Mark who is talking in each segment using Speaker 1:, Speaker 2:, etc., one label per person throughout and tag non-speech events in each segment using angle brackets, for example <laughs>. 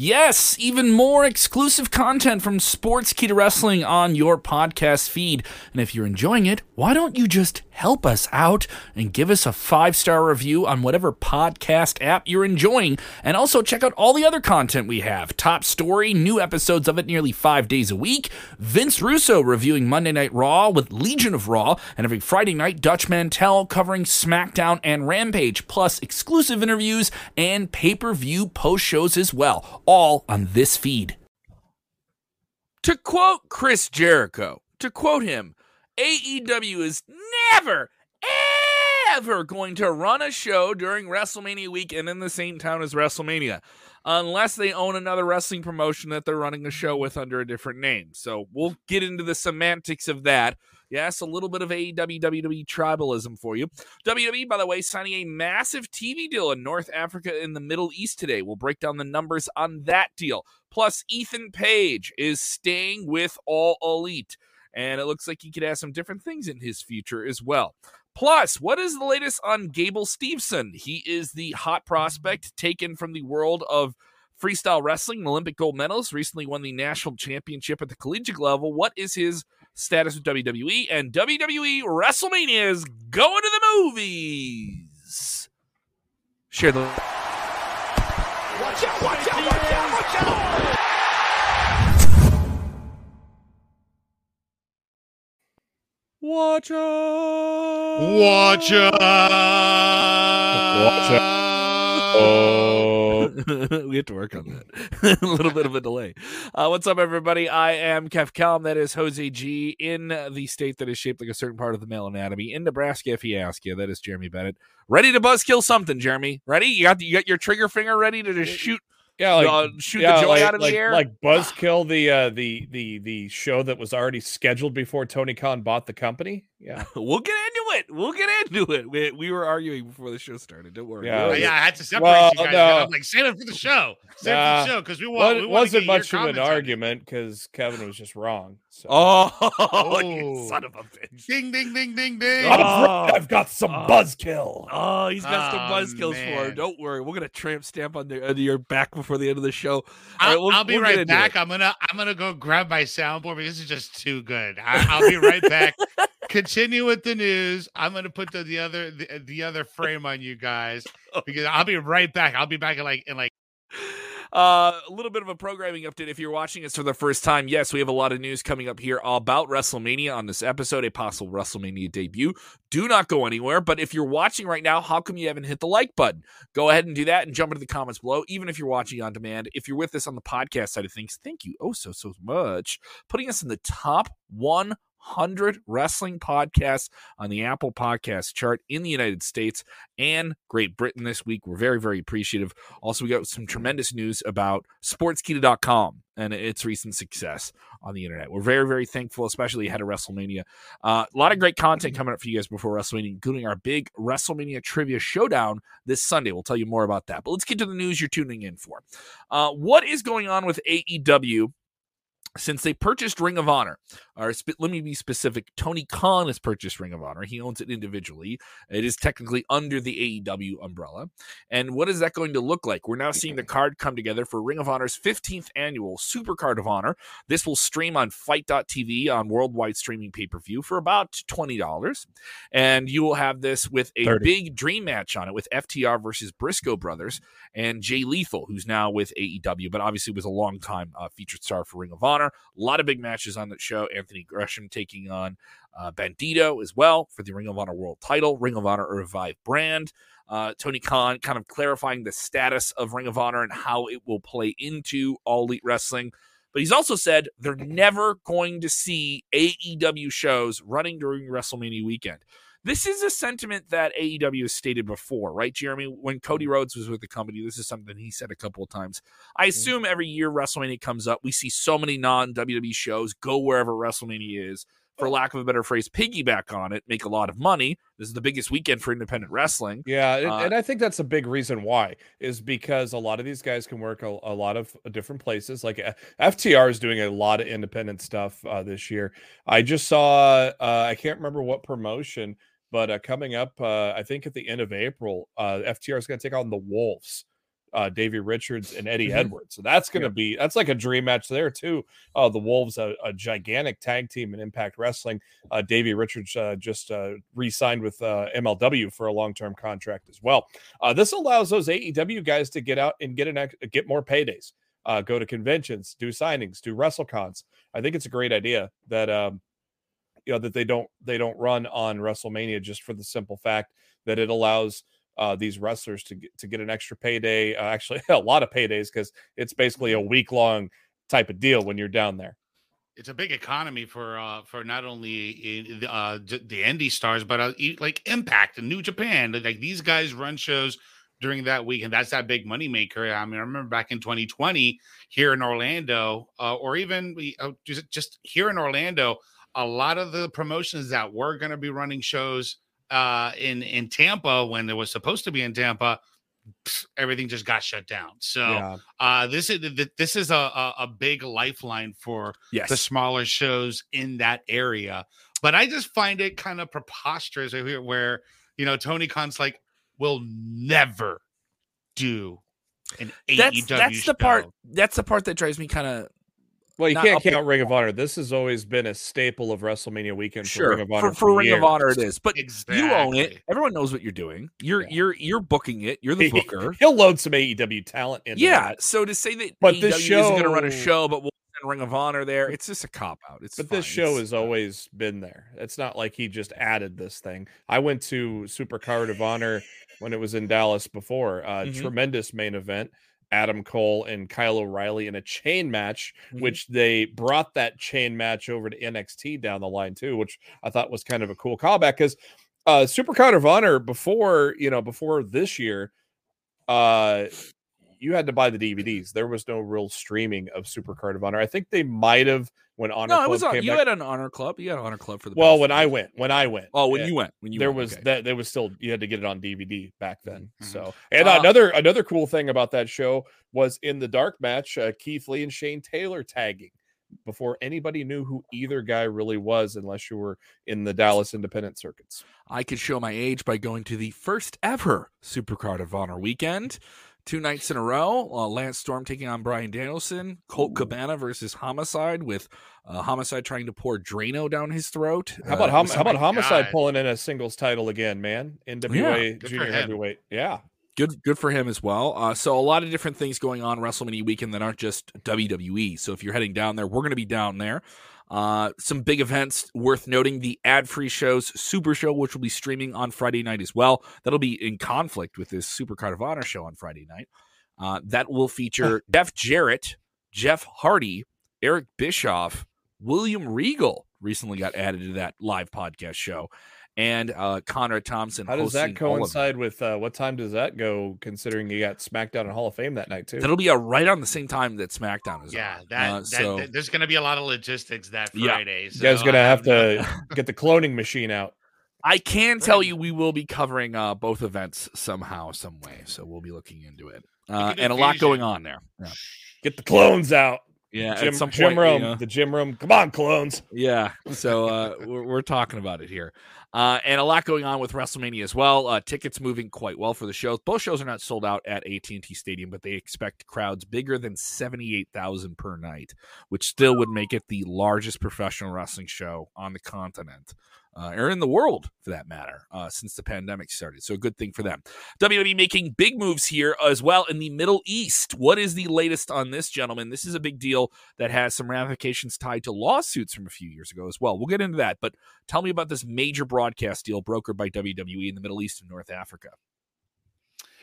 Speaker 1: Yes, even more exclusive content from Sportskeeda Wrestling on your podcast feed. And if you're enjoying it, why don't you just help us out and give us a five star review on whatever podcast app you're enjoying? And also check out all the other content we have Top Story, new episodes of it nearly five days a week, Vince Russo reviewing Monday Night Raw with Legion of Raw, and every Friday night, Dutch Mantell covering SmackDown and Rampage, plus exclusive interviews and pay per view post shows as well, all on this feed. To quote Chris Jericho, to quote him, AEW is never, ever going to run a show during WrestleMania week and in the same town as WrestleMania, unless they own another wrestling promotion that they're running a show with under a different name. So we'll get into the semantics of that. Yes, a little bit of AEW WWE tribalism for you. WWE, by the way, signing a massive TV deal in North Africa and the Middle East today. We'll break down the numbers on that deal. Plus, Ethan Page is staying with All Elite and it looks like he could have some different things in his future as well. Plus, what is the latest on Gable Steveson? He is the hot prospect taken from the world of freestyle wrestling, Olympic gold medalist, recently won the national championship at the collegiate level. What is his status with WWE? And WWE WrestleMania is going to the movies. Share the. Watch out, watch out, watch out, watch out! Watch out!
Speaker 2: Watch out!
Speaker 1: Watch out! Oh. <laughs> we have to work on that. <laughs> a little bit of a delay. Uh, what's up, everybody? I am Kev Kelm. That is Jose G in the state that is shaped like a certain part of the male anatomy in Nebraska. If he asks you, that is Jeremy Bennett. Ready to buzzkill something, Jeremy? Ready? You got the, you got your trigger finger ready to just shoot
Speaker 2: Yeah, like
Speaker 1: uh, shoot
Speaker 2: yeah,
Speaker 1: the joy
Speaker 2: like,
Speaker 1: out of
Speaker 2: like,
Speaker 1: the air.
Speaker 2: like Buzzkill, the uh, the the the show that was already scheduled before Tony Khan bought the company. Yeah, <laughs>
Speaker 1: we'll get into it. We'll get into it. We, we were arguing before the show started. Don't worry.
Speaker 2: Yeah. Uh,
Speaker 3: yeah, I had to separate
Speaker 2: Well,
Speaker 3: you guys.
Speaker 2: no.
Speaker 3: I'm like, save it for the show. Save it for the show because we want.
Speaker 2: Wa-
Speaker 3: we
Speaker 2: wasn't
Speaker 3: to get your
Speaker 2: much of an
Speaker 3: comments on it.
Speaker 2: argument because Kevin was just wrong. So. <laughs>
Speaker 1: Oh, <laughs> you son of a bitch.
Speaker 3: Ding, ding, ding, ding, ding.
Speaker 2: I'm
Speaker 1: Oh.
Speaker 2: afraid I've got some
Speaker 1: Oh.
Speaker 2: buzzkill.
Speaker 1: Oh, he's got some
Speaker 3: Oh,
Speaker 1: buzzkills for her.
Speaker 3: man.
Speaker 1: Don't worry. We're gonna tramp stamp on the, under your back before the end of the show.
Speaker 3: I'll,
Speaker 1: right, we'll-
Speaker 3: I'll be
Speaker 1: we'll
Speaker 3: right back. I'm gonna I'm gonna go grab my soundboard because this is just too good. I, I'll be right back. Continue with the news. I'm gonna put the, the other the, the other frame on you guys <laughs> because I'll be right back. I'll be back in like in like
Speaker 1: Uh, a little bit of a programming update. If you're watching us for the first time, yes, we have a lot of news coming up here about WrestleMania on this episode, a possible WrestleMania debut. Do not go anywhere. But if you're watching right now, how come you haven't hit the like button? Go ahead and do that and jump into the comments below. Even if you're watching on demand, if you're with us on the podcast side of things, thank you oh so so much, putting us in the top one. 100 wrestling podcasts on the Apple Podcast chart in the United States and Great Britain this week. We're very, very appreciative. Also, we got some tremendous news about sportskeeda.com and its recent success on the internet. We're very, very thankful, especially ahead of WrestleMania. Uh, a lot of great content coming up for you guys before WrestleMania, including our big WrestleMania trivia showdown this Sunday. We'll tell you more about that. But let's get to the news you're tuning in for. Uh, what is going on with AEW? Since they purchased Ring of Honor, or let me be specific, Tony Khan has purchased Ring of Honor. He owns it individually. It is technically under the AEW umbrella. And what is that going to look like? We're now seeing the <clears throat> card come together for Ring of Honor's 15th annual Super Card of Honor. This will stream on FITE.tv on worldwide streaming pay per view for about $20. And you will have this with a
Speaker 2: 30.
Speaker 1: big dream match on it with FTR versus Briscoe Brothers and Jay Lethal, who's now with AEW, but obviously was a long time uh, featured star for Ring of Honor. A lot of big matches on that show. Anthony Gresham taking on uh, Bandito as well for the Ring of Honor World title. Ring of Honor a revived brand. Uh, Tony Khan kind of clarifying the status of Ring of Honor and how it will play into All Elite Wrestling. But he's also said they're never going to see AEW shows running during WrestleMania weekend. This is a sentiment that AEW has stated before, right, Jeremy? When Cody
Speaker 2: Mm-hmm.
Speaker 1: Rhodes was with the company, this is something he said a couple of times. I
Speaker 2: Mm-hmm.
Speaker 1: assume every year WrestleMania comes up, we see so many non WWE shows go wherever WrestleMania is. For lack of a better phrase, piggyback on it, make a lot of money. This is the biggest weekend for independent wrestling.
Speaker 2: Yeah, and,
Speaker 1: Uh,
Speaker 2: and I think that's a big reason why is because a lot of these guys can work a, a lot of uh, different places. Like uh, FTR is doing a lot of independent stuff uh, this year. I just saw uh, I can't remember what promotion, but uh, coming up, uh, I think at the end of April, uh, FTR is going to take on the Wolves. Uh, Davey Richards and Eddie
Speaker 1: Mhm.
Speaker 2: Edwards. So that's going to
Speaker 1: Yeah.
Speaker 2: be that's like a dream match there too. Uh, the Wolves, a, a gigantic tag team in Impact Wrestling. Uh, Davey Richards uh, just uh, re-signed with uh, MLW for a long-term contract as well. Uh, this allows those AEW guys to get out and get an get more paydays, uh, go to conventions, do signings, do WrestleCons. I think it's a great idea that um, you know that they don't they don't run on WrestleMania just for the simple fact that it allows uh, these wrestlers to get, to get an extra payday. Uh, actually, <laughs> a lot of paydays because it's basically a week long type of deal when you're down there.
Speaker 3: it's a big economy for uh for not only uh the indie stars but uh, like impact and new japan like these guys run shows during that week and that's that big money maker i mean i remember back in 2020 here in orlando uh, or even we uh, just, just here in orlando a lot of the promotions that were going to be running shows uh in in tampa when it was supposed to be in tampa everything just got shut down so
Speaker 2: yeah,
Speaker 3: uh this is this is a, a, big lifeline for
Speaker 1: Yes.
Speaker 3: the smaller shows in that area. But I just find it kind of preposterous here where, you know, Tony Khan's like, we'll never do an
Speaker 1: that's
Speaker 3: AEW
Speaker 1: that's the part that's the part that drives me kind of
Speaker 2: well, you
Speaker 1: not
Speaker 2: can't count Ring of Honor. This has always been a staple of WrestleMania weekend for
Speaker 1: sure
Speaker 2: Ring of Honor
Speaker 1: for, for Ring of. Honor it is, but you own it. Everyone knows what you're doing. You're
Speaker 2: Yeah.
Speaker 1: you're you're booking it. You're the <laughs> booker.
Speaker 2: He'll load some AEW talent in.
Speaker 1: yeah. So to say that
Speaker 2: But
Speaker 1: AEW
Speaker 2: this
Speaker 1: isn't going to run a
Speaker 2: show-
Speaker 1: show, but we'll send Ring of Honor there, it's just a cop out. It's
Speaker 2: But
Speaker 1: fine.
Speaker 2: this show
Speaker 1: It's,
Speaker 2: has always been there. It's not like he just added this thing. I went to Super Card of Honor when it was in Dallas before. Uh,
Speaker 1: Mhm.
Speaker 2: Tremendous main event. Adam Cole and Kyle O'Reilly in a chain match,
Speaker 1: Mhm.
Speaker 2: which they brought that chain match over to NXT down the line too, which I thought was kind of a cool callback because uh, Super Card of Honor before you know before this year, uh, you had to buy the DVDs. There was no real streaming of Super Card of Honor. I think they might have when Honor
Speaker 1: no,
Speaker 2: Club
Speaker 1: it was on. You
Speaker 2: back.
Speaker 1: had an honor club. You had an honor club for the.
Speaker 2: Well, when I went, when I went,
Speaker 1: Oh, when you went, when you
Speaker 2: there
Speaker 1: went,
Speaker 2: was
Speaker 1: okay.
Speaker 2: that there was still you had to get it on DVD back then.
Speaker 3: Mhm.
Speaker 2: So, and
Speaker 1: Uh,
Speaker 2: another another cool thing about that show was in the dark match, uh, Keith Lee and Shane Taylor tagging before anybody knew who either guy really was, unless you were in the Dallas independent circuits.
Speaker 1: I could show my age by going to the first ever Supercard of Honor weekend. Two nights in a row. Uh, Lance Storm taking on Bryan Danielson. Colt Cabana versus Homicide, with uh, Homicide trying to pour Drano down his throat.
Speaker 2: How about
Speaker 1: uh,
Speaker 2: hom- how about Homicide
Speaker 3: God.
Speaker 2: pulling in a singles title again, man? NWA
Speaker 3: good for
Speaker 2: Junior
Speaker 3: him.
Speaker 2: Heavyweight, yeah.
Speaker 1: good good for him as well. Uh, so a lot of different things going on WrestleMania weekend that aren't just WWE. So if you're heading down there, we're going to be down there. Uh, some big events worth noting: the ad-free shows, Super Show, which will be streaming on Friday night as well. That'll be in conflict with this Super Card of Honor show on Friday night. Uh, that will feature <laughs> Jeff Jarrett, Jeff Hardy, Eric Bischoff, William Regal. Recently got added to that live podcast show, and uh, Conrad Thompson.
Speaker 2: How does that
Speaker 1: hosting all of them.
Speaker 2: coincide with uh, what time does that go? Considering you got SmackDown and Hall of Fame that night too.
Speaker 1: That'll be uh, right on the same time that SmackDown is.
Speaker 3: Yeah,
Speaker 1: on.
Speaker 3: that,
Speaker 1: Uh,
Speaker 3: that,
Speaker 1: so
Speaker 3: that- there's going to be a lot of logistics that
Speaker 1: Yeah.
Speaker 3: Friday.
Speaker 2: you guys gonna have to <laughs> <laughs> get the cloning machine out.
Speaker 1: I can tell you we will be covering uh, both events somehow, some way. So we'll be looking into it, uh, and a lot going on there. Yeah,
Speaker 2: Get the clones out.
Speaker 1: Yeah. At some point, you know-
Speaker 2: the Jim Rome. Come on, clones.
Speaker 1: Yeah. So uh, we're, we're talking about it here. Uh, and a lot going on with WrestleMania as well. Uh, tickets moving quite well for the shows. Both shows are not sold out at AT&T Stadium, but they expect crowds bigger than 78,000 per night, which still would make it the largest professional wrestling show on the continent. Uh, or in the world, for that matter, uh, since the pandemic started. So, a good thing for them. WWE making big moves here as well in the Middle East. What is the latest on this, gentlemen? This is a big deal that has some ramifications tied to lawsuits from a few years ago as well. We'll get into that, but tell me about this major broadcast deal brokered by WWE in the Middle East and North Africa.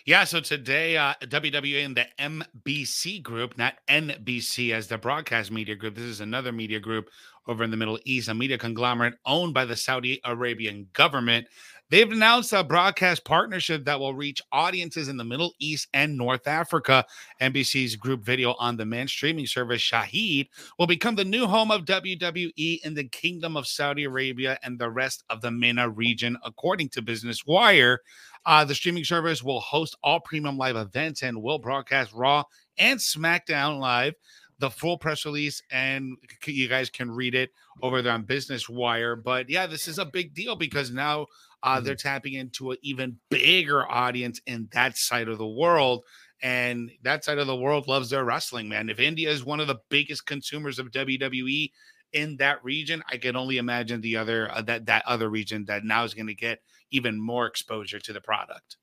Speaker 3: Yeah, so today, uh, WWE and the MBC group, not NBC as the broadcast media group. This is another media group over in the Middle East, a media conglomerate owned by the Saudi Arabian government. They've announced a broadcast partnership that will reach audiences in the Middle East and North Africa. MBC's group video on demand streaming service Shahid will become the new home of WWE in the Kingdom of Saudi Arabia and the rest of the MENA region, according to Business Wire. Uh, the streaming service will host all premium live events and will broadcast Raw and SmackDown live. The full press release, and you guys can read it over there on Business Wire. But yeah, this is a big deal because now uh, they're
Speaker 2: Mm-hmm.
Speaker 3: tapping into an even bigger audience in that side of the world. And that side of the world loves their wrestling, man. If India is one of the biggest consumers of WWE in that region, I can only imagine the other uh, that that other region that now is going to get even more exposure to the product.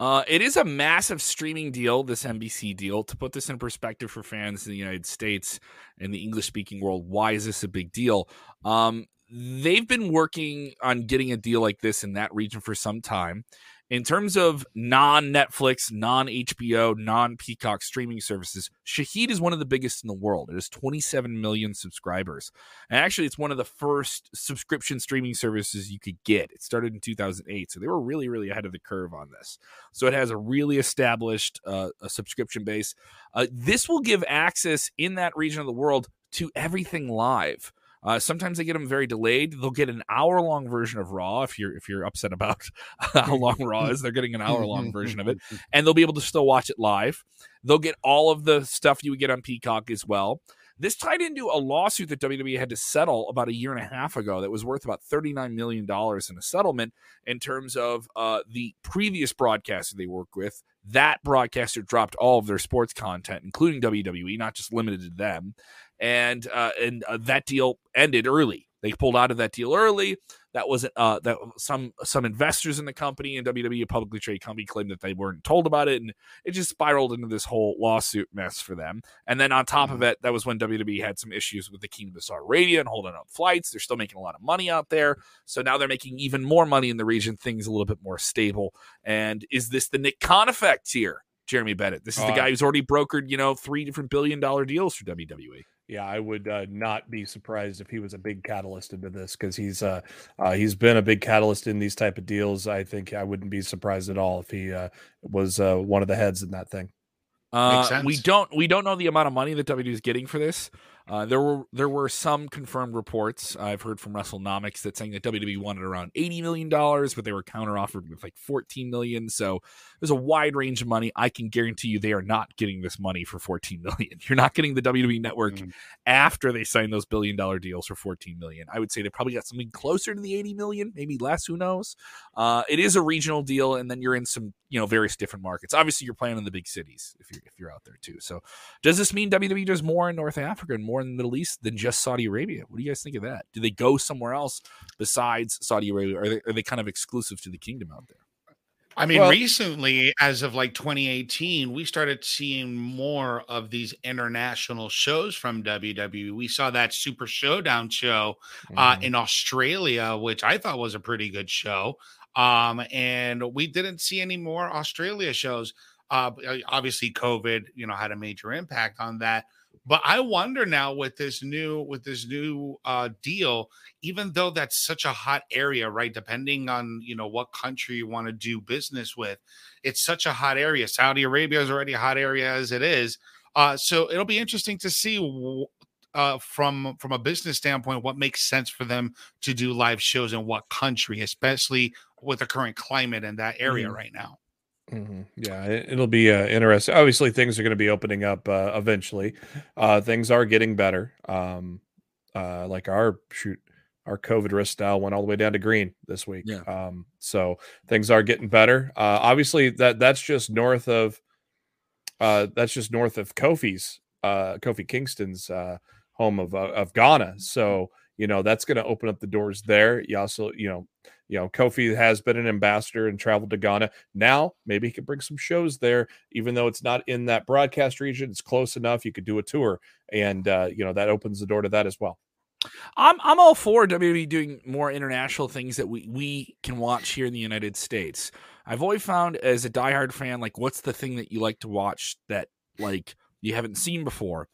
Speaker 1: Uh, it is a massive streaming deal, this MBC deal. To put this in perspective for fans in the United States and the English speaking world, why is this a big deal? Um, they've been working on getting a deal like this in that region for some time. In terms of non Netflix, non HBO, non Peacock streaming services, Shahid is one of the biggest in the world. It has 27 million subscribers. And actually, it's one of the first subscription streaming services you could get. It started in 2008. So they were really, really ahead of the curve on this. So it has a really established uh, a subscription base. Uh, this will give access in that region of the world to everything live. Uh, sometimes they get them very delayed. They'll get an hour long version of Raw if you're if you're upset about <laughs> how long Raw is. They're getting an hour long version of it, <laughs> and they'll be able to still watch it live. They'll get all of the stuff you would get on Peacock as well. This tied into a lawsuit that WWE had to settle about a year and a half ago that was worth about $39 million in a settlement in terms of uh, the previous broadcaster they worked with. That broadcaster dropped all of their sports content, including WWE, not just limited to them. And uh, and uh, that deal ended early. They pulled out of that deal early. That was uh, that some some investors in the company and WWE, a publicly traded company, claimed that they weren't told about it, and it just spiraled into this whole lawsuit mess for them. And then on top of it, that was when WWE had some issues with the Kingdom of Saudi Arabia and holding up flights. They're still making a lot of money out there, so now they're making even more money in the region. Things a little bit more stable. And is this the Nick Khan effect here? Jeremy Bennett. This is the
Speaker 2: Uh,
Speaker 1: guy who's already brokered, you know, three different billion dollar deals for. WWE.
Speaker 2: Yeah, I would uh, not be surprised if he was a big catalyst into this because he's uh, uh, he's been a big catalyst in these type of deals. I think I wouldn't be surprised at all if he uh, was uh, one of the heads in that thing.
Speaker 1: Uh,
Speaker 3: sense.
Speaker 1: we don't we don't know the amount of money that WWE is getting for this. Uh, there were there were some confirmed reports I've heard from WrestleNomics that saying that WWE wanted around eighty million dollars, but they were counter offered with like fourteen million. So there's a wide range of money. I can guarantee you they are not getting this money for fourteen <laughs> million. You're not getting the WWE network
Speaker 3: Mm.
Speaker 1: after they sign those billion dollar deals for fourteen million. I would say they probably got something closer to the eighty million, maybe less. Who knows? Uh, it is a regional deal, and then you're in some you know various different markets. Obviously, you're playing in the big cities if you're if you're out there too. So does this mean WWE does more in North Africa and more in the Middle East than just Saudi Arabia? What do you guys think of that? Do they go somewhere else besides Saudi Arabia? Are they, are they kind of exclusive to the kingdom out there?
Speaker 3: I mean,
Speaker 2: Well-
Speaker 3: recently, as of like 2018, we started seeing more of these international shows from WWE. We saw that Super Showdown show uh,
Speaker 2: Mhm.
Speaker 3: in Australia, which I thought was a pretty good show. Um, and we didn't see any more Australia shows. Uh, obviously, COVID, you know, had a major impact on that. But I wonder now with this new with this new uh, deal, even though that's such a hot area, right? Depending on you know what country you want to do business with, it's such a hot area. Saudi Arabia is already a hot area as it is. Uh, so it'll be interesting to see w- uh, from from a business standpoint what makes sense for them to do live shows in what country, especially with the current climate in that area
Speaker 2: Mhm.
Speaker 3: right now.
Speaker 2: Mhm. Yeah, it, it'll be uh, interesting. Obviously, things are going to be opening up uh, eventually. Uh, things are getting better. Um, uh, like our shoot, our COVID risk dial went all the way down to green this week.
Speaker 1: Yeah.
Speaker 2: Um, so things are getting better. Uh, obviously, that that's just north of. Uh, that's just north of Kofi's, uh, Kofi Kingston's uh, home of uh, of Ghana. So you know that's going to open up the doors there. You also, you know, you know, Kofi has been an ambassador and traveled to Ghana. Now maybe he could bring some shows there, even though it's not in that broadcast region. It's close enough. You could do a tour, and uh, you know that opens the door to that as well.
Speaker 1: I'm I'm all for WWE doing more international things that we we can watch here in the United States. I've always found as a diehard fan, like, what's the thing that you like to watch that like you haven't seen before?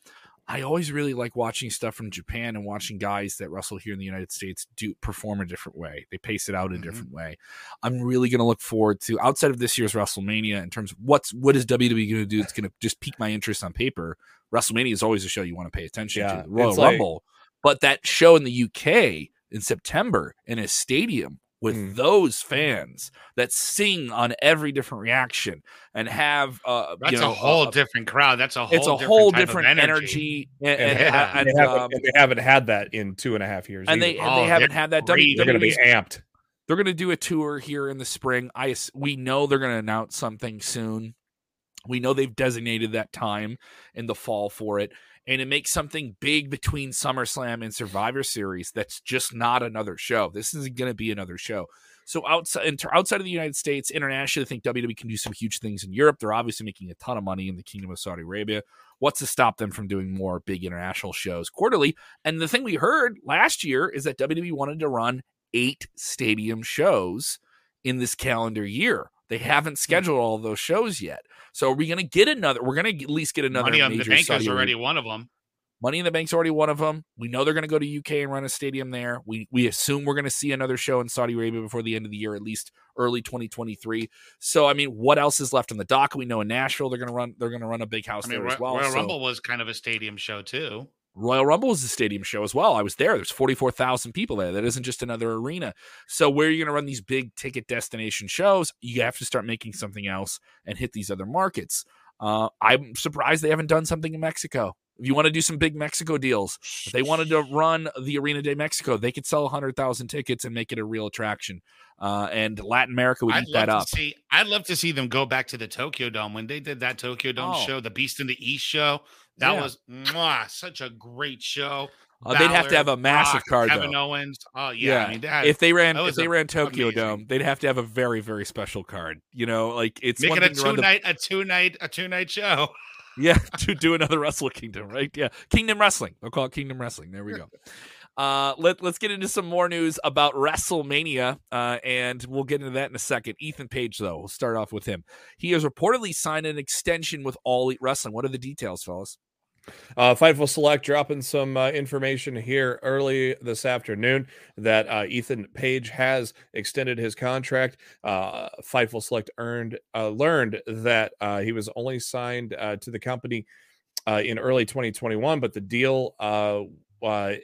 Speaker 1: I always really like watching stuff from Japan and watching guys that wrestle here in the United States do perform a different way. They pace it out a
Speaker 3: Mhm.
Speaker 1: different way. I'm really going to look forward to outside of this year's WrestleMania in terms of what's what is WWE going to do? It's going to just pique my interest on paper. WrestleMania is always a show you want to pay attention
Speaker 2: Yeah,
Speaker 1: to. Royal
Speaker 2: it's like-
Speaker 1: Rumble, but that show in the UK in September in a stadium with
Speaker 2: Mm.
Speaker 1: those fans that sing on every different reaction and have uh
Speaker 3: That's
Speaker 1: you know
Speaker 3: a whole
Speaker 1: uh,
Speaker 3: different crowd. That's a whole.
Speaker 1: it's a
Speaker 3: different
Speaker 1: whole
Speaker 3: type of
Speaker 1: different energy, and, <laughs>
Speaker 2: And,
Speaker 1: and,
Speaker 3: Yeah.
Speaker 1: and,
Speaker 2: they, haven't,
Speaker 1: um,
Speaker 2: and they haven't had that in two and a half years.
Speaker 1: and they
Speaker 2: either.
Speaker 1: and
Speaker 3: Oh,
Speaker 1: they haven't had that.
Speaker 3: great.
Speaker 2: they're going to be amped.
Speaker 1: they're going to do a tour here in the spring. I s- we know they're going to announce something soon. We know they've designated that time in the fall for it, and it makes something big between SummerSlam and Survivor Series. That's just not another show. This isn't going to be another show. So outside outside of the United States, internationally, I think WWE can do some huge things in Europe. They're obviously making a ton of money in the Kingdom of Saudi Arabia. What's to stop them from doing more big international shows quarterly? And the thing we heard last year is that WWE wanted to run eight stadium shows in this calendar year. They haven't hmm. scheduled all of those shows yet. So are we going to get another? We're going to at least get another
Speaker 3: Money on the Bank is already one of them.
Speaker 1: Money in the Bank's already one of them. We know they're going to go to UK and run a stadium there. We we assume we're going to see another show in Saudi Arabia before the end of the year, at least early 2023. So I mean, what else is left on the dock? We know in Nashville they're going to run they're going to run a big house
Speaker 3: I mean,
Speaker 1: there
Speaker 3: Roy-
Speaker 1: as well.
Speaker 3: Royal
Speaker 1: So-
Speaker 3: Rumble was kind of a stadium show too.
Speaker 1: Royal Rumble is a stadium show as well. I was there. There's 44,000 people there. That isn't just another arena. So where are you going to run these big ticket destination shows? You have to start making something else and hit these other markets. Uh, I'm surprised they haven't done something in Mexico. If you want to do some big Mexico deals, if they wanted to run the Arena de Mexico, they could sell 100,000 tickets and make it a real attraction. Uh, and Latin America would
Speaker 3: I'd
Speaker 1: eat that
Speaker 3: love
Speaker 1: up.
Speaker 3: to see. I'd love to see them go back to the Tokyo Dome when they did that Tokyo Dome
Speaker 1: Oh.
Speaker 3: show, the Beast in the East show. That
Speaker 1: Yeah.
Speaker 3: was mwah, such a great show.
Speaker 1: Uh, they'd have to have a massive card,
Speaker 3: Kevin
Speaker 1: though.
Speaker 3: Owens. Oh yeah, I mean, had,
Speaker 1: if they ran if they
Speaker 3: a-
Speaker 1: ran Tokyo
Speaker 3: amazing.
Speaker 1: Dome, they'd have to have a very very special card. You know, like it's
Speaker 3: making a two
Speaker 1: run the
Speaker 3: night, a two night, a two night show. <laughs>
Speaker 1: Yeah, <laughs> to do another Wrestle Kingdom, right? Yeah, Kingdom Wrestling. They'll call it Kingdom Wrestling. There we go. Uh, let let's get into some more news about WrestleMania, uh, and we'll get into that in a second. Ethan Page, though, we'll start off with him. He has reportedly signed an extension with All Elite Wrestling. What are the details, fellas?
Speaker 2: Uh, Fightful Select dropping some uh, information here early this afternoon that uh, Ethan Page has extended his contract. Uh, Fightful Select earned uh, learned that uh, he was only signed uh, to the company in early 2021, but the deal,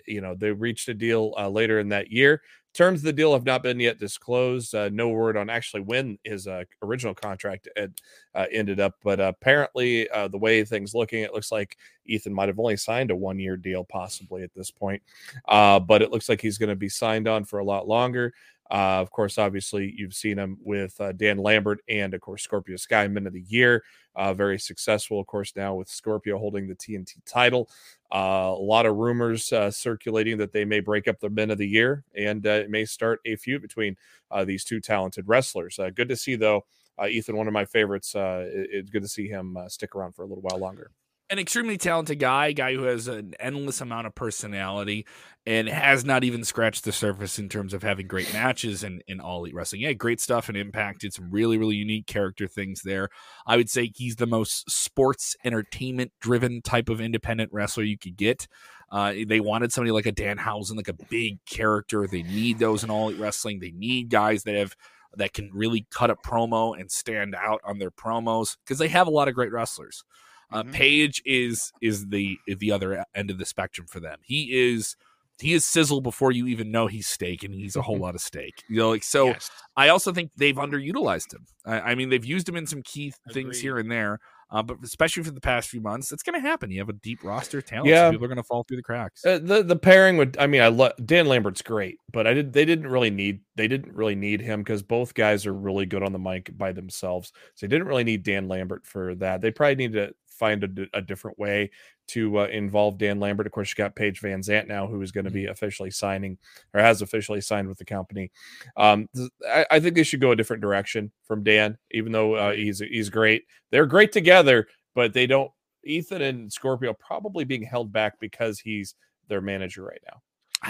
Speaker 2: you know, they reached a deal later in that year. Terms of the deal have not been yet disclosed. Uh, no word on actually when his uh, original contract had uh, ended up, but apparently, uh, the way things looking, it looks like Ethan might have only signed a one year deal, possibly at this point. Uh, but it looks like he's going to be signed on for a lot longer. Uh, of course, obviously, you've seen him with uh, Dan Lambert and, of course, Scorpio Sky Men of the Year. Uh, very successful, of course, now with Scorpio holding the TNT title. Uh, a lot of rumors uh, circulating that they may break up the Men of the Year and uh, it may start a feud between these two talented wrestlers. Good to see, though. Ethan, one of my favorites. It- it's good to see him stick around for a little while longer.
Speaker 1: An extremely talented guy, a guy who has an endless amount of personality and has not even scratched the surface in terms of having great matches and in all elite wrestling. Yeah, great stuff and impact. Did some really, really unique character things there. I would say he's the most sports entertainment driven type of independent wrestler you could get. Uh, they wanted somebody like a Danhausen, like a big character. They need those in all elite wrestling. They need guys that have that can really cut a promo and stand out on their promos because they have a lot of great wrestlers. Uh,
Speaker 3: Mhm.
Speaker 1: Page is is the the other end of the spectrum for them. He is he is sizzle before you even know he's steak, and he's a whole lot of steak. You know, like so.
Speaker 3: Yes.
Speaker 1: I also think they've underutilized him. I, I mean, they've used him in some key things
Speaker 3: Agreed.
Speaker 1: here and there, uh, but especially for the past few months, it's going to happen. You have a deep roster of talent,
Speaker 2: Yeah.
Speaker 1: so people are going to fall through the cracks.
Speaker 2: Uh, the the pairing would I mean I love Dan Lambert's great, but I did they didn't really need they didn't really need him because both guys are really good on the mic by themselves. So they didn't really need Dan Lambert for that. They probably need to find a, a different way to uh, involve Dan Lambert. Of course, you got Paige VanZant now, who is going to be officially signing or has officially signed with the company. Um, I, I think they should go a different direction from Dan, even though uh, he's he's great. They're great together, but they don't. Ethan and Scorpio probably being held back because he's their manager right now.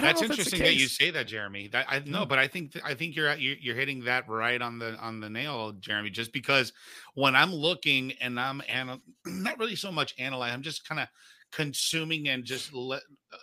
Speaker 3: That's interesting that's that you say that, Jeremy. That I no, but I think I think you're you're you're hitting that right on the on the nail, Jeremy. Just because when I'm looking and I'm and <clears throat> not really so much analyzing, I'm just kind of consuming and just let, uh,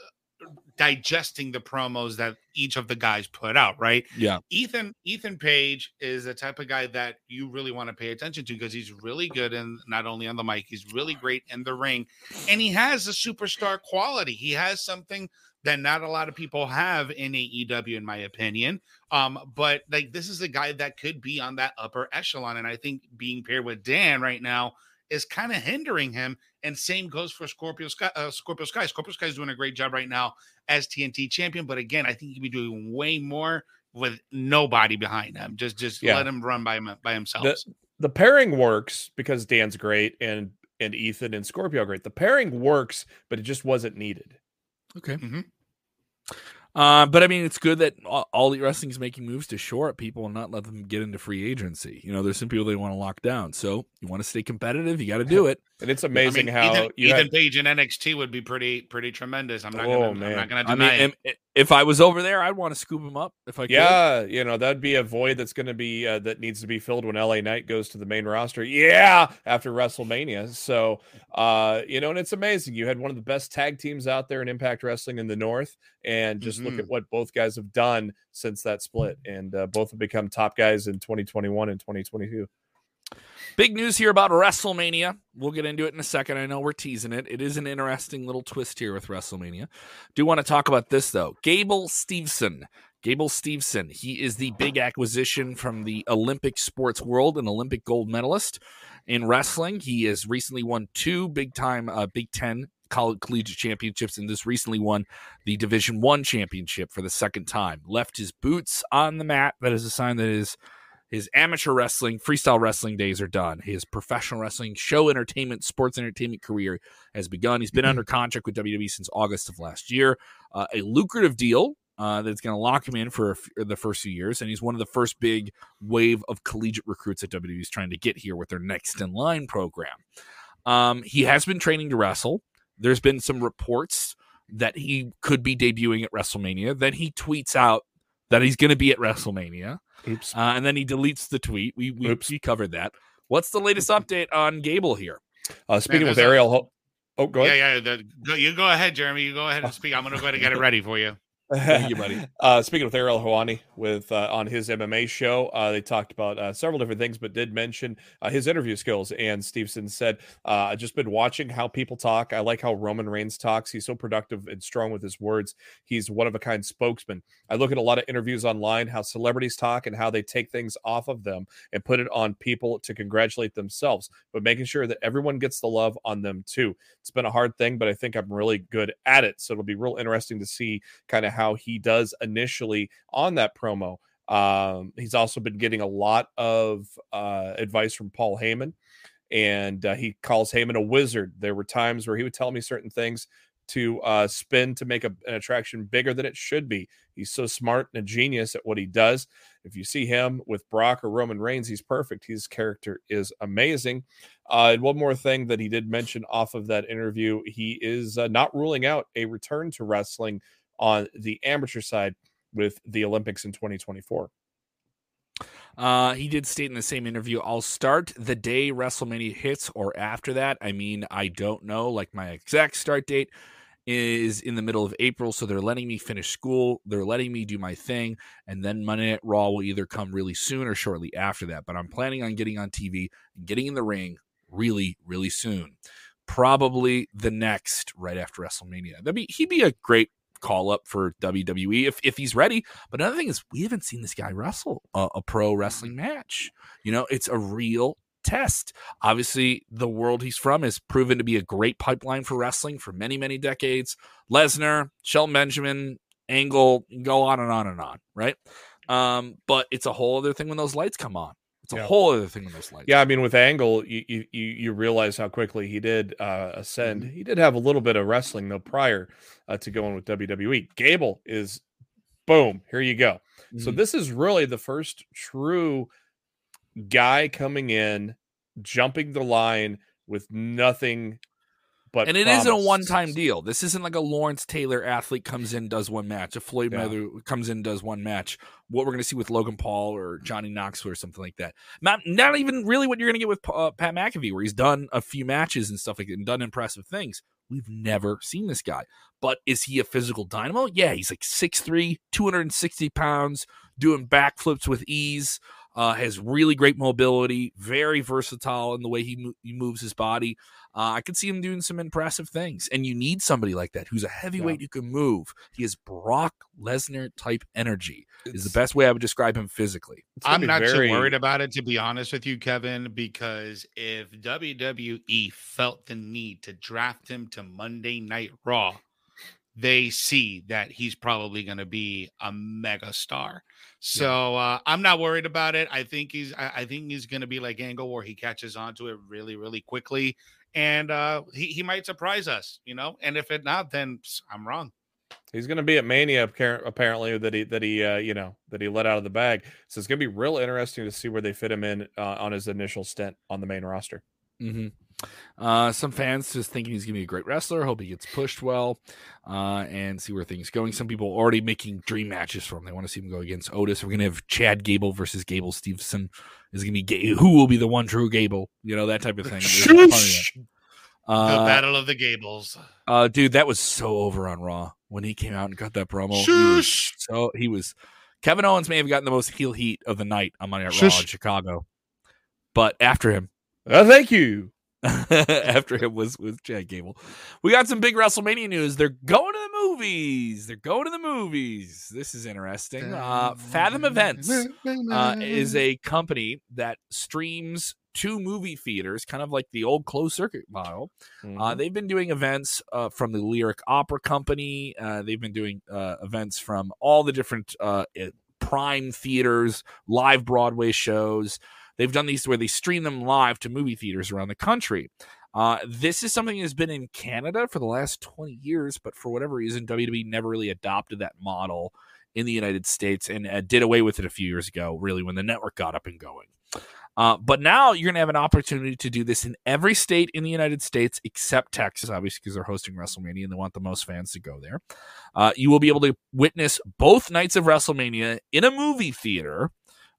Speaker 3: digesting the promos that each of the guys put out, right?
Speaker 1: Yeah.
Speaker 3: Ethan Ethan Page is the type of guy that you really want to pay attention to because he's really good and not only on the mic, he's really great in the ring and he has a superstar quality. He has something that not a lot of people have in AEW in my opinion. Um but like this is a guy that could be on that upper echelon and I think being paired with Dan right now is kind of hindering him. And same goes for Scorpio Sky. Uh, Scorpio Sky. Scorpio Sky is doing a great job right now as TNT champion. But again, I think he could be doing way more with nobody behind him. Just just yeah. let him run by him by himself.
Speaker 2: The, the pairing works because Dan's great and and Ethan and Scorpio great. The pairing works, but it just wasn't needed.
Speaker 1: Okay. Mm-hmm. Uh, but I mean, it's good that all, all wrestling is making moves to shore up people and not let them get into free agency. You know, there's some people they want to lock down. So you want to stay competitive, you got to do <laughs> it.
Speaker 2: And it's amazing I mean, how
Speaker 3: Ethan, Ethan had... Page in NXT would be pretty pretty tremendous. I'm not oh, gonna, I'm not gonna deny I mean,
Speaker 1: it. If I was over there, I'd want to scoop him up if I could.
Speaker 2: Yeah, you know that'd be a void that's going to be uh, that needs to be filled when LA Knight goes to the main roster. Yeah, after WrestleMania. So, uh, you know, and it's amazing. You had one of the best tag teams out there in Impact Wrestling in the North, and just mm-hmm. look at what both guys have done since that split, and uh, both have become top guys in 2021 and 2022.
Speaker 1: Big news here about WrestleMania. We'll get into it in a second. I know we're teasing it. It is an interesting little twist here with WrestleMania. Do want to talk about this though. Gable Steveson. Gable Steveson. He is the big acquisition from the Olympic sports world, an Olympic gold medalist in wrestling. He has recently won two big time uh, Big Ten college collegiate championships and just recently won the Division One championship for the second time. Left his boots on the mat. That is a sign that his his amateur wrestling, freestyle wrestling days are done. His professional wrestling, show entertainment, sports entertainment career has begun. He's been mm-hmm. under contract with WWE since August of last year. Uh, a lucrative deal uh, that's going to lock him in for the first few years. And he's one of the first big wave of collegiate recruits that WWE is trying to get here with their Next in Line program. Um, he has been training to wrestle. There's been some reports that he could be debuting at WrestleMania. Then he tweets out that he's going to be at WrestleMania.
Speaker 2: Oops.
Speaker 1: Uh, and then he deletes the tweet. We we, Oops. we covered that. What's the latest <laughs> update on Gable here?
Speaker 2: Uh, speaking Man, with Ariel. A... Oh, go ahead.
Speaker 3: Yeah, yeah. The, go, you go ahead, Jeremy. You go ahead and <laughs> speak. I'm going to go ahead and get it ready for you.
Speaker 1: Thank you, buddy. <laughs>
Speaker 2: Uh, speaking with Ariel Helwani with uh, on his MMA show, uh, they talked about uh, several different things, but did mention uh, his interview skills. And Steveson said, uh, "I've just been watching how people talk. I like how Roman Reigns talks. He's so productive and strong with his words. He's one of a kind spokesman. I look at a lot of interviews online, how celebrities talk and how they take things off of them and put it on people to congratulate themselves, but making sure that everyone gets the love on them too. It's been a hard thing, but I think I'm really good at it. So it'll be real interesting to see kind of how." How he does initially on that promo. Um, he's also been getting a lot of uh, advice from Paul Heyman, and uh, he calls Heyman a wizard. There were times where he would tell me certain things to uh, spin to make a, an attraction bigger than it should be. He's so smart and a genius at what he does. If you see him with Brock or Roman Reigns, he's perfect. His character is amazing. Uh, and one more thing that he did mention off of that interview, he is uh, not ruling out a return to wrestling on the amateur side with the Olympics in 2024.
Speaker 1: Uh, he did state in the same interview, I'll start the day WrestleMania hits or after that. I mean, I don't know. Like, my exact start date is in the middle of April. So they're letting me finish school. They're letting me do my thing. And then Monday Night Raw will either come really soon or shortly after that. But I'm planning on getting on TV and getting in the ring really, really soon. Probably the next right after WrestleMania. That'd be he'd be a great call up for WWE if, if he's ready. But another thing is, we haven't seen this guy wrestle a, a pro wrestling match. You know, it's a real test. Obviously, the world he's from has proven to be a great pipeline for wrestling for many, many decades. Lesnar, Shelton Benjamin, Angle, go on and on and on, right? Um, but it's a whole other thing when those lights come on. It's a yeah. whole other thing on those lights.
Speaker 2: Yeah, I mean, with Angle, you you you realize how quickly he did uh, ascend. Mm-hmm. He did have a little bit of wrestling though prior uh, to going with WWE. Gable is boom, here you go. Mm-hmm. So this is really the first true guy coming in, jumping the line with nothing but
Speaker 1: and it not a one-time deal. This isn't like a Lawrence Taylor athlete comes in does one match, a Floyd
Speaker 2: Yeah.
Speaker 1: Mayweather comes in does one match. What we're going to see with Logan Paul or Johnny Knoxville or something like that. Not not even really what you're going to get with uh, Pat McAfee, where he's done a few matches and stuff like that and done impressive things. We've never seen this guy. But is he a physical dynamo? Yeah, he's like 6'3", 260 pounds, doing backflips with ease. Uh, has really great mobility, very versatile in the way he, mo- he moves his body. Uh, I could see him doing some impressive things, and you need somebody like that who's a heavyweight who can move. He has Brock Lesnar type energy. Is the best way I would describe him physically.
Speaker 3: I'm not
Speaker 2: very-
Speaker 3: too worried about it, to be honest with you, Kevin, because if WWE felt the need to draft him to Monday Night Raw, they see that he's probably going to be a mega star. So uh, I'm not worried about it. I think he's I, I think he's going to be like Angle, where he catches on to it really, really quickly, and uh, he he might surprise us, you know. And if it not, then pss, I'm wrong.
Speaker 2: He's going to be at Mania apparently that he that he uh, you know that he let out of the bag. So it's going to be real interesting to see where they fit him in uh, on his initial stint on the main roster.
Speaker 1: Mm-hmm. Uh, some fans just thinking he's going to be a great wrestler. Hope he gets pushed well uh, and see where things going. Some people already making dream matches for him. They want to see him go against Otis. We're going to have Chad Gable versus Gable Stevenson. Is going to be Ga- who will be the one true Gable? You know that type of thing. There's a ton of that.
Speaker 3: the
Speaker 1: Uh,
Speaker 3: Battle of the Gables.
Speaker 1: uh, dude, that was so over on Raw when he came out and cut that promo. He was
Speaker 3: Shush.
Speaker 1: so he was Kevin Owens may have gotten the most heel heat of the night on Monday Night Raw in Chicago, but after him,
Speaker 2: Uh, thank you. <laughs>
Speaker 1: after him was was Chad Gable. We got some big WrestleMania news. They're going to the movies. They're going to the movies. This is interesting. Uh, Fathom Events uh, is a company that streams to movie theaters, kind of like the old closed circuit model. Uh,
Speaker 2: Mhm.
Speaker 1: they've been doing events uh, from the Lyric Opera Company. Uh, they've been doing uh, events from all the different uh, prime theaters, live Broadway shows. They've done these where they stream them live to movie theaters around the country. Uh, this is something that's been in Canada for the last 20 years, but for whatever reason, WWE never really adopted that model in the United States and uh, did away with it a few years ago, really, when the network got up and going. Uh, but now you're going to have an opportunity to do this in every state in the United States except Texas, obviously, because they're hosting WrestleMania and they want the most fans to go there. Uh, you will be able to witness both nights of WrestleMania in a movie theater.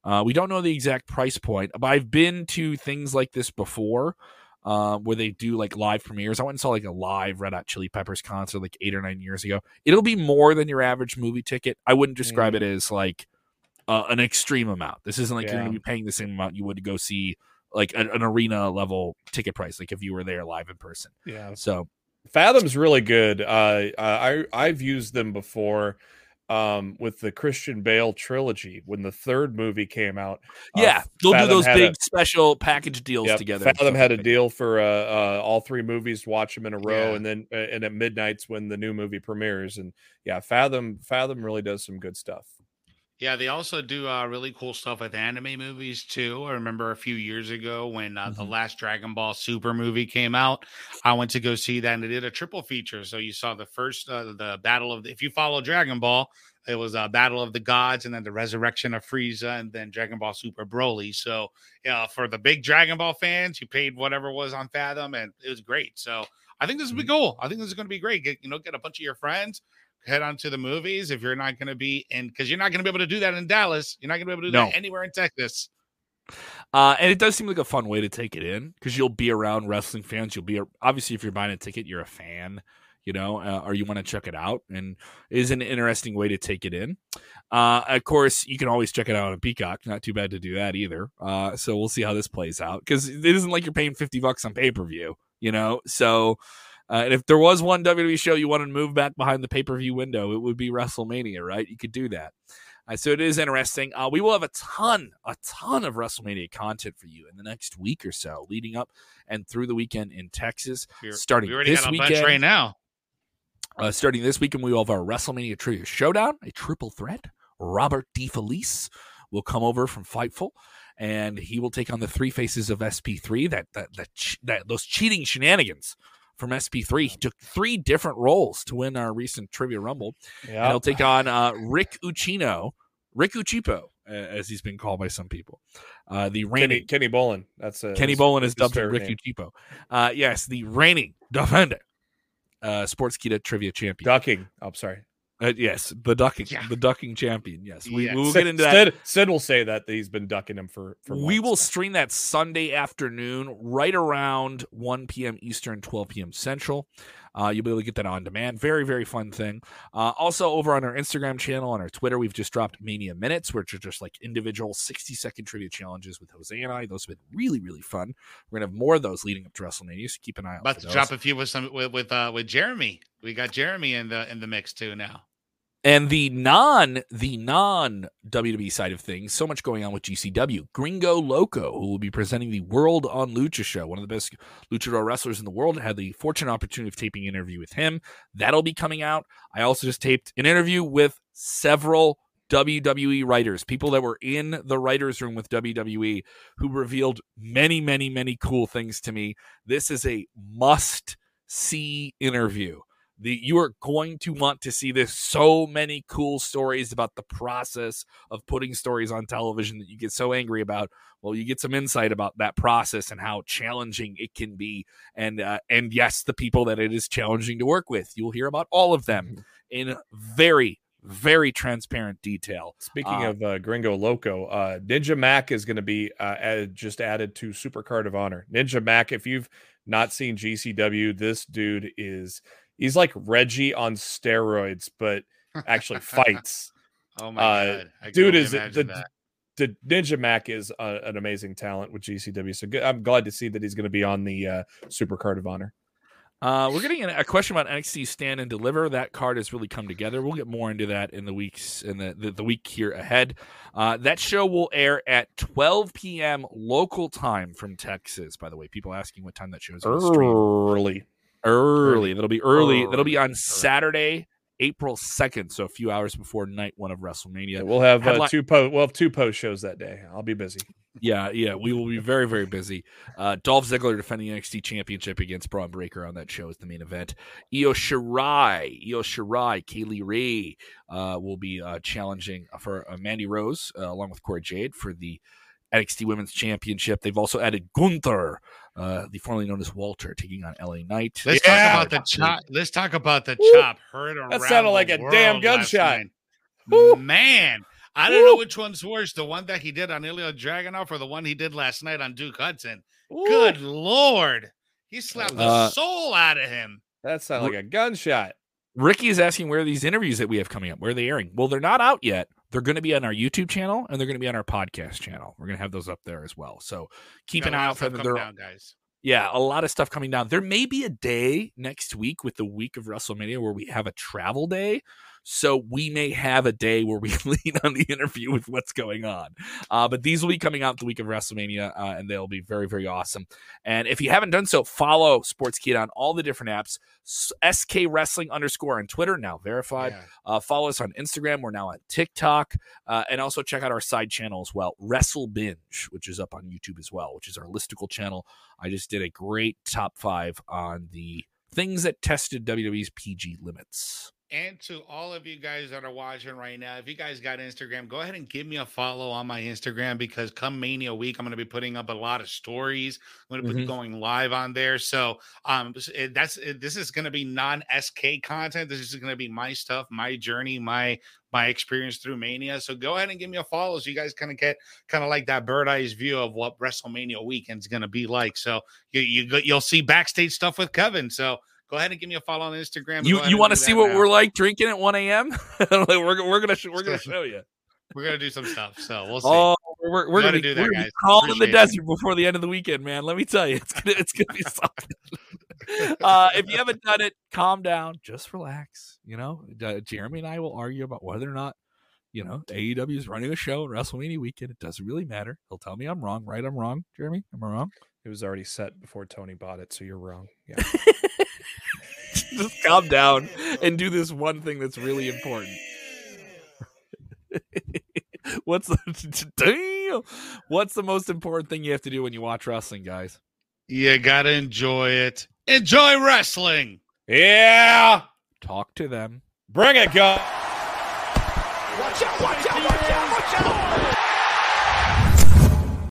Speaker 1: Uh, we don't know the exact price point, but I've been to things like this before. Uh, where they do like live premieres. I went and saw like a live Red Hot Chili Peppers concert like eight or nine years ago. It'll be more than your average movie ticket. I wouldn't describe it as like uh, an extreme amount. This isn't like you're going to be paying the same amount you would to go see like an, an arena level ticket price, like if you were there live in person.
Speaker 2: yeah,
Speaker 1: So
Speaker 2: Fathom's really good. Uh, I I've used them before um, with the Christian Bale trilogy when the third movie came out. uh,
Speaker 1: yeah, they'll do those big
Speaker 2: a-
Speaker 1: special package deals
Speaker 2: Yep,
Speaker 1: together.
Speaker 2: Fathom had a deal for uh, uh, all three movies watch them in a row,
Speaker 3: Yeah.
Speaker 2: and then uh, and at midnight's when the new movie premieres. And yeah, Fathom Fathom really does some good stuff.
Speaker 3: Yeah, they also do uh, really cool stuff with anime movies too. I remember a few years ago when uh, the
Speaker 1: Mhm.
Speaker 3: last Dragon Ball Super movie came out, I went to go see that, and they did a triple feature. So you saw the first, uh, the Battle of, the, if you follow Dragon Ball, it was a Battle of the Gods, and then the Resurrection of Frieza, and then Dragon Ball Super Broly. So yeah, for the big Dragon Ball fans, you paid whatever was on Fathom, and it was great. So I think this
Speaker 1: Mm-hmm.
Speaker 3: would be cool. I think this is going to be great. Get you know, get a bunch of your friends head on to the movies if you're not going to be in because you're not going to be able to do that in Dallas. You're not going to be able to do
Speaker 1: No.
Speaker 3: that anywhere in Texas.
Speaker 1: Uh, and it does seem like a fun way to take it in because you'll be around wrestling fans. You'll be obviously if you're buying a ticket, you're a fan, you know, uh, or you want to check it out, and it is an interesting way to take it in. Uh, of course, you can always check it out on Peacock. Not too bad to do that either. Uh, so we'll see how this plays out because it isn't like you're paying fifty bucks on pay per view, you know. So. Uh, and if there was one WWE show you wanted to move back behind the pay per view window, it would be WrestleMania, right? You could do that. Uh, so it is interesting. Uh, we will have a ton, a ton of WrestleMania content for you in the next week or so, leading up and through the weekend in Texas.
Speaker 3: We're-
Speaker 1: starting
Speaker 3: we already
Speaker 1: this
Speaker 3: got a
Speaker 1: weekend,
Speaker 3: right now.
Speaker 1: uh, starting this weekend, we will have our WrestleMania Trivia Showdown, a triple threat. Robert DeFelice will come over from Fightful, and he will take on the three faces of SP3. That that that, that those cheating shenanigans from SP3. He took three different roles to win our recent Trivia Rumble. And
Speaker 2: Yeah,
Speaker 1: he'll take on uh, Rick Ucchino, Rick Uchipo, as he's been called by some people. Uh, the
Speaker 2: Kenny,
Speaker 1: reigning
Speaker 2: Kenny Bolin. That's a,
Speaker 1: Kenny Bolin is dubbed Rick
Speaker 2: name.
Speaker 1: Cheapo. Uh, yes, the reigning <laughs> defender, uh, Sportskeeda trivia champion.
Speaker 2: Ducking. Oh, sorry.
Speaker 1: Uh, yes, the ducking,
Speaker 3: Yeah.
Speaker 1: the ducking champion. Yes, we,
Speaker 3: Yeah.
Speaker 1: we will
Speaker 2: Sid,
Speaker 1: get into that.
Speaker 2: Sid, Sid will say that he's been ducking him for. for
Speaker 1: we
Speaker 2: months.
Speaker 1: will stream that Sunday afternoon, right around 1 p.m. Eastern, 12 p.m. Central. Uh, you'll be able to get that on demand. Very, very fun thing. Uh, also, over on our Instagram channel, on our Twitter, we've just dropped Mania Minutes, which are just like individual 60 second trivia challenges with Jose and I. Those have been really, really fun. We're going to have more of those leading up to WrestleMania, so keep an eye out.
Speaker 3: About
Speaker 1: for
Speaker 3: to
Speaker 1: those.
Speaker 3: drop a few with some with with, uh, with Jeremy. We got Jeremy in the in the mix too now.
Speaker 1: And the non the non WWE side of things, so much going on with GCW. Gringo Loco, who will be presenting the World on Lucha show, one of the best luchador wrestlers in the world. Had the fortunate opportunity of taping an interview with him. That'll be coming out. I also just taped an interview with several WWE writers, people that were in the writers' room with WWE, who revealed many, many, many cool things to me. This is a must see interview the you are going to want to see this so many cool stories about the process of putting stories on television that you get so angry about. Well you get some insight about that process and how challenging it can be. And uh, and yes the people that it is challenging to work with. You'll hear about all of them <laughs> in very very transparent detail.
Speaker 2: Speaking
Speaker 1: Uh,
Speaker 2: of uh, Gringo Loco, uh, Ninja Mack is going to be uh, added, just added to Supercard of Honor. Ninja Mack, if you've not seen GCW, this dude is he's like Reggie on steroids, but actually <laughs> fights.
Speaker 3: Oh my
Speaker 2: Uh,
Speaker 3: god, I
Speaker 2: dude is
Speaker 3: imagine
Speaker 2: the-
Speaker 3: that.
Speaker 2: The Ninja Mack is uh, an amazing talent with GCW, so good. I'm glad to see that he's going to be on the uh, Supercard of Honor.
Speaker 1: Uh, we're getting a question about NXT Stand and Deliver. That card has really come together. We'll get more into that in the weeks in the the, the week here ahead. Uh, that show will air at 12 p.m. local time from Texas. By the way, people asking what time that show is going stream.
Speaker 2: Early.
Speaker 1: Early. That'll be early. That'll be
Speaker 2: Early.
Speaker 1: on Saturday, April 2nd, so a few hours before night one of WrestleMania.
Speaker 2: Yeah, we'll have uh, two po- we'll have two post shows that day. I'll be busy.
Speaker 1: Yeah, yeah, we will be very, very busy. Uh, Dolph Ziggler defending the NXT Championship against Bron Breakker on that show is the main event. Io Shirai, Io Shirai, Kay Lee Ray uh, will be uh, challenging for uh, Mandy Rose uh, along with Cora Jade for the NXT Women's Championship. They've also added Gunther, uh, the formerly known as Walter, taking on LA Knight.
Speaker 3: Let's
Speaker 2: Yeah.
Speaker 3: talk about the chop. Let's talk about the
Speaker 2: Woo.
Speaker 3: chop. Heard around
Speaker 2: That sounded like a damn
Speaker 3: world last
Speaker 2: gunshot.
Speaker 3: Man, I don't know which one's worse: the one that he did on Ilja Dragunov or the one he did last night on Duke Hudson. Good lord, he slapped the
Speaker 1: Uh,
Speaker 3: soul out of him.
Speaker 2: That sounded like a gunshot.
Speaker 1: Ricky is asking where are these interviews that we have coming up? Where are they airing? Well, they're not out yet. They're going to be on our YouTube channel and they're going to be on our podcast channel. We're going to have those up there as well. So keep
Speaker 3: Got
Speaker 1: an eye out for them. They're-
Speaker 3: down, guys.
Speaker 1: Yeah, a lot of stuff coming down. There may be a day next week with the week of WrestleMania where we have a travel day. So we may have a day where we <laughs> lean on the interview with what's going on. Uh, but these will be coming out the week of WrestleMania, uh, and they'll be very, very awesome. And if you haven't done so, follow Sportskeeda on all the different apps. SK Wrestling underscore on Twitter, now verified.
Speaker 3: Yeah.
Speaker 1: Uh, follow us on Instagram. We're now on TikTok. Uh, and also check out our side channel as well, Wrestle Binge, which is up on YouTube as well, which is our listicle channel. I just did a great top five on the things that tested WWE's PG limits.
Speaker 3: And to all of you guys that are watching right now, if you guys got Instagram, go ahead and give me a follow on my Instagram because come Mania week, I'm going to be putting up a lot of stories. I'm going to be
Speaker 1: Mhm.
Speaker 3: going live on there. So um, that's this is going to be non SK content. This is going to be my stuff, my journey, my my experience through Mania. So go ahead and give me a follow so you guys kind of get kind of like that bird eyes view of what WrestleMania weekend's going to be like. So you you you'll see backstage stuff with Kevin. So. Go ahead and give me a follow on Instagram.
Speaker 1: You you want to see what
Speaker 3: now.
Speaker 1: we're like drinking at 1 a.m.? <laughs> we're, we're gonna we're gonna show you.
Speaker 3: We're gonna do some stuff, so we'll see.
Speaker 1: Oh, we're, we're
Speaker 3: Gotta
Speaker 1: gonna,
Speaker 3: do that,
Speaker 1: we're
Speaker 3: guys.
Speaker 1: crawling in the
Speaker 3: it.
Speaker 1: desert before the end of the weekend, man. Let me tell you, it's gonna it's gonna be <laughs> something. <laughs> uh, if you haven't done it, calm down, just relax. You know, uh, Jeremy and I will argue about whether or not you know AEW is running a show on WrestleMania weekend. It doesn't really matter. He'll tell me I'm wrong. Right? I'm wrong. Jeremy, am I wrong?
Speaker 2: It was already set before Tony bought it, so you're wrong. Yeah. <laughs>
Speaker 1: just calm down and do this one thing that's really important. <laughs> What's the <laughs> damn? What's the most important thing you have to do when you watch wrestling, guys?
Speaker 3: you gotta enjoy it. Enjoy wrestling.
Speaker 2: yeah.
Speaker 1: Talk to them.
Speaker 2: Bring it, go.
Speaker 4: Watch out, watch out, watch out, watch out!